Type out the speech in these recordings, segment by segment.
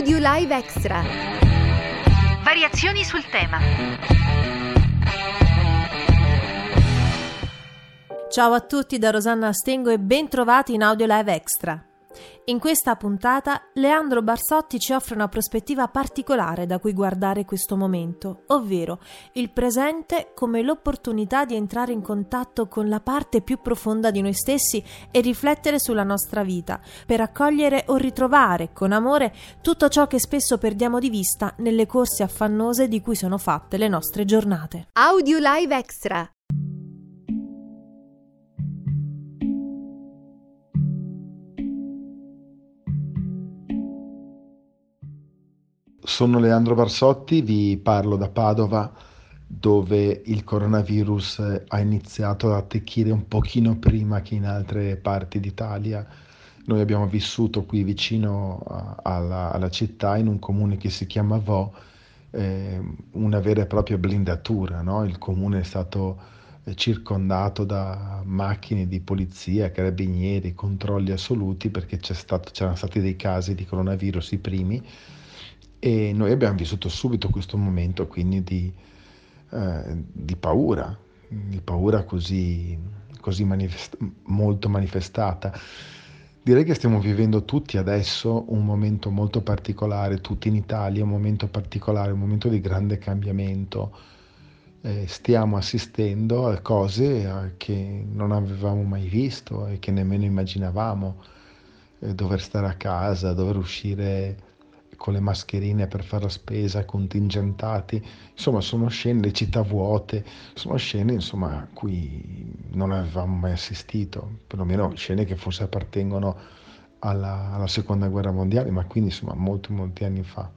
Audio Live Extra. Variazioni sul tema. Ciao a tutti da Rosanna Astengo e ben trovati in Audio Live Extra. In questa puntata Leandro Barsotti ci offre una prospettiva particolare da cui guardare questo momento, ovvero il presente come l'opportunità di entrare in contatto con la parte più profonda di noi stessi e riflettere sulla nostra vita, per accogliere o ritrovare con amore tutto ciò che spesso perdiamo di vista nelle corse affannose di cui sono fatte le nostre giornate. Audio Live Extra. Sono Leandro Barsotti, vi parlo da Padova dove il coronavirus ha iniziato ad attecchire un pochino prima che in altre parti d'Italia. Noi abbiamo vissuto qui vicino alla, alla città, in un comune che si chiama Vo, eh, una vera e propria blindatura. No? Il comune è stato eh, circondato da macchine di polizia, carabinieri, controlli assoluti perché stato, c'erano stati dei casi di coronavirus, i primi, e noi abbiamo vissuto subito questo momento quindi di, eh, di paura, di paura così, così manifest- molto manifestata. Direi che stiamo vivendo tutti adesso un momento molto particolare, tutti in Italia, un momento particolare, un momento di grande cambiamento. Eh, stiamo assistendo a cose eh, che non avevamo mai visto e che nemmeno immaginavamo. Eh, dover stare a casa, dover uscire con le mascherine per fare la spesa, contingentati, insomma sono scene, le città vuote, sono scene insomma, a cui non avevamo mai assistito, perlomeno scene che forse appartengono alla, alla seconda guerra mondiale, ma quindi insomma molti molti anni fa.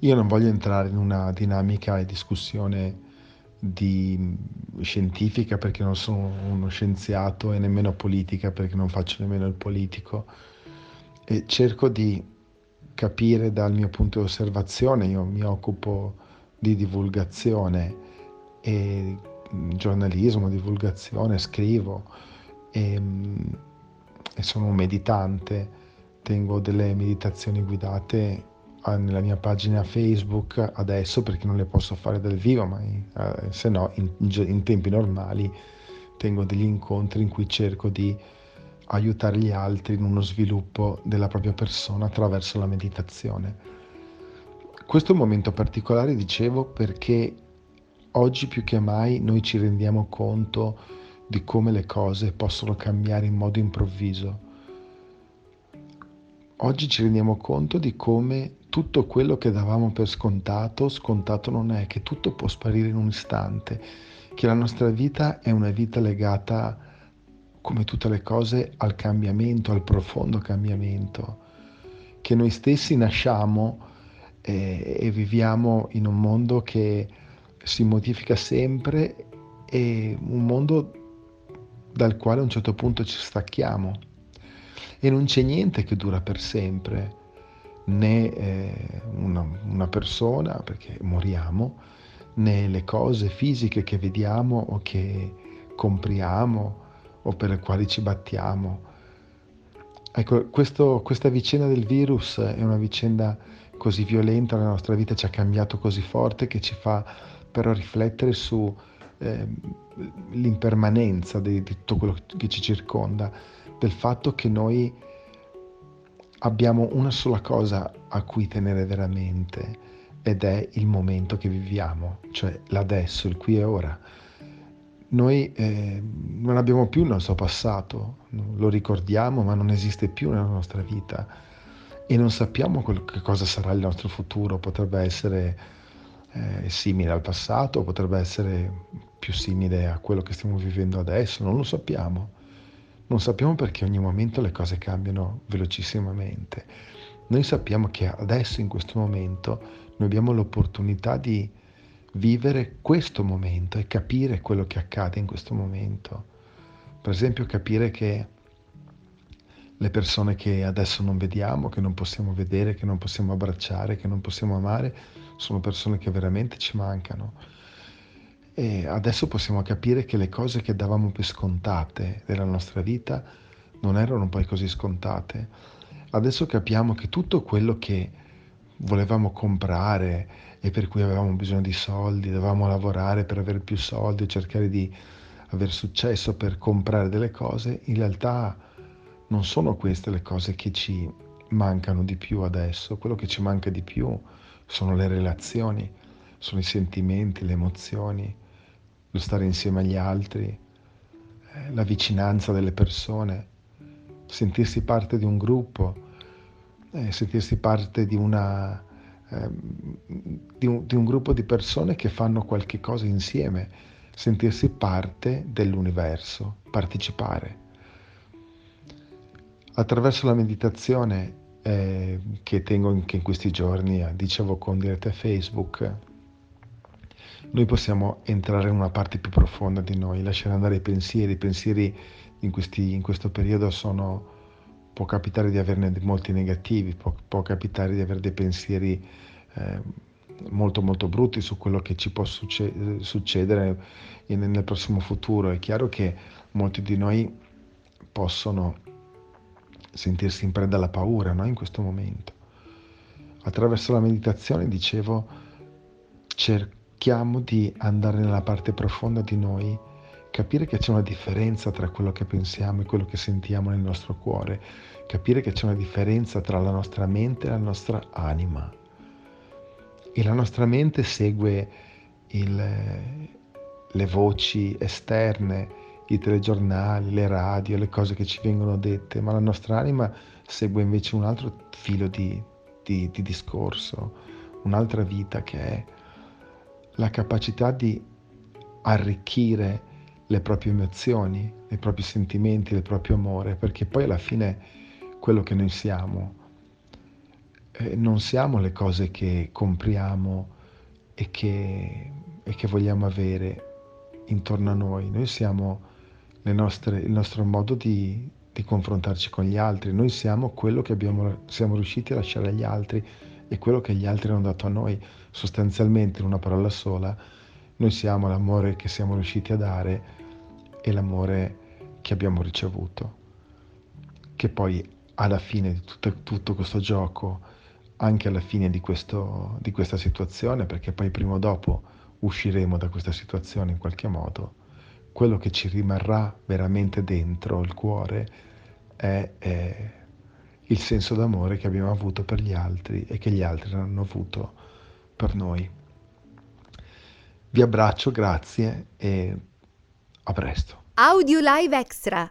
Io non voglio entrare in una dinamica e discussione di scientifica perché non sono uno scienziato e nemmeno politica perché non faccio nemmeno il politico e cerco di capire dal mio punto di osservazione, io mi occupo di divulgazione e giornalismo, divulgazione, scrivo e, e sono un meditante, tengo delle meditazioni guidate nella mia pagina Facebook adesso perché non le posso fare dal vivo, ma eh, se no in, in tempi normali tengo degli incontri in cui cerco di aiutare gli altri in uno sviluppo della propria persona attraverso la meditazione. Questo è un momento particolare, dicevo, perché oggi più che mai noi ci rendiamo conto di come le cose possono cambiare in modo improvviso. Oggi ci rendiamo conto di come tutto quello che davamo per scontato, scontato non è, che tutto può sparire in un istante, che la nostra vita è una vita legata a come tutte le cose, al cambiamento, al profondo cambiamento, che noi stessi nasciamo eh, e viviamo in un mondo che si modifica sempre e un mondo dal quale a un certo punto ci stacchiamo. E non c'è niente che dura per sempre, né eh, una, una persona, perché moriamo, né le cose fisiche che vediamo o che compriamo o per le quali ci battiamo. Ecco, questo, questa vicenda del virus è una vicenda così violenta nella nostra vita, ci ha cambiato così forte che ci fa però riflettere su eh, l'impermanenza di, di tutto quello che ci circonda, del fatto che noi abbiamo una sola cosa a cui tenere veramente ed è il momento che viviamo, cioè l'adesso, il qui e ora noi eh, non abbiamo più il nostro passato, lo ricordiamo ma non esiste più nella nostra vita e non sappiamo che cosa sarà il nostro futuro, potrebbe essere eh, simile al passato, potrebbe essere più simile a quello che stiamo vivendo adesso, non lo sappiamo. Non sappiamo perché ogni momento le cose cambiano velocissimamente. Noi sappiamo che adesso, in questo momento, noi abbiamo l'opportunità di vivere questo momento e capire quello che accade in questo momento. Per esempio capire che le persone che adesso non vediamo, che non possiamo vedere, che non possiamo abbracciare, che non possiamo amare, sono persone che veramente ci mancano. E adesso possiamo capire che le cose che davamo per scontate nella nostra vita non erano poi così scontate. Adesso capiamo che tutto quello che volevamo comprare e per cui avevamo bisogno di soldi, dovevamo lavorare per avere più soldi, cercare di avere successo per comprare delle cose, in realtà non sono queste le cose che ci mancano di più adesso, quello che ci manca di più sono le relazioni, sono i sentimenti, le emozioni, lo stare insieme agli altri, eh, la vicinanza delle persone, sentirsi parte di un gruppo, eh, sentirsi parte di, una, eh, di, un, di un gruppo di persone che fanno qualche cosa insieme, sentirsi parte dell'universo, partecipare attraverso la meditazione eh, che tengo anche in questi giorni, eh, dicevo con diretta Facebook, noi possiamo entrare in una parte più profonda di noi, lasciare andare i pensieri. I pensieri in, questi, in questo periodo sono, può capitare di averne molti negativi, può, può capitare di avere dei pensieri eh, molto molto brutti su quello che ci può succedere, succedere nel prossimo futuro. È chiaro che molti di noi possono sentirsi in preda alla paura no? in questo momento. Attraverso la meditazione, dicevo, cerchiamo di andare nella parte profonda di noi, capire che c'è una differenza tra quello che pensiamo e quello che sentiamo nel nostro cuore, capire che c'è una differenza tra la nostra mente e la nostra anima. E la nostra mente segue il, le voci esterne, i telegiornali, le radio, le cose che ci vengono dette, ma la nostra anima segue invece un altro filo di, di, di discorso, un'altra vita che è la capacità di arricchire le proprie emozioni, i propri sentimenti, il proprio amore, perché poi alla fine quello che noi siamo eh, non siamo le cose che compriamo e che, e che vogliamo avere intorno a noi, noi siamo nostre, il nostro modo di, di, confrontarci con gli altri. Noi siamo quello che abbiamo, siamo riusciti a lasciare agli altri e quello che gli altri hanno dato a noi. Sostanzialmente, in una parola sola, noi siamo l'amore che siamo riusciti a dare e l'amore che abbiamo ricevuto. Che poi alla fine di tutto, tutto questo gioco, anche alla fine di, questo, di questa situazione, perché poi prima o dopo usciremo da questa situazione in qualche modo, quello che ci rimarrà veramente dentro il cuore è, è, il senso d'amore che abbiamo avuto per gli altri e che gli altri hanno avuto per noi. Vi abbraccio, grazie e a presto. Audio Live Extra.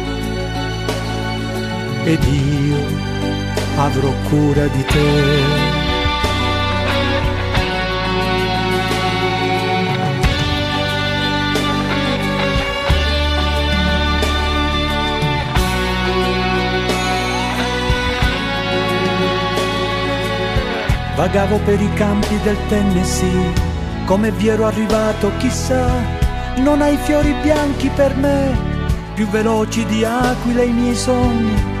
ed io avrò cura di te. Vagavo per i campi del Tennessee, come vi ero arrivato chissà, non hai fiori bianchi per me, più veloci di aquile i miei sogni,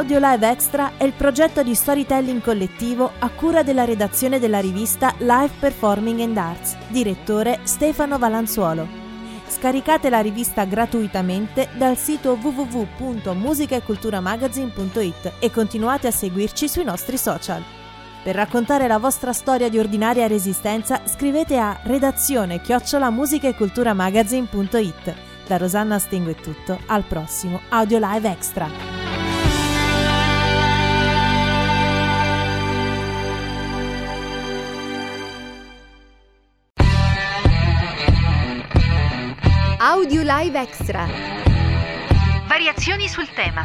Live Extra è il progetto di storytelling collettivo a cura della redazione della rivista Live Performing and Arts, direttore Stefano Valanzuolo. Scaricate la rivista gratuitamente dal sito www.musicaeculturamagazine.it e continuate a seguirci sui nostri social. Per raccontare la vostra storia di ordinaria resistenza scrivete a redazione chiocciolamusicaeculturamagazine.it. Da Rosanna Stingo è tutto, al prossimo Audio Live Extra. Live Extra. Variazioni sul tema.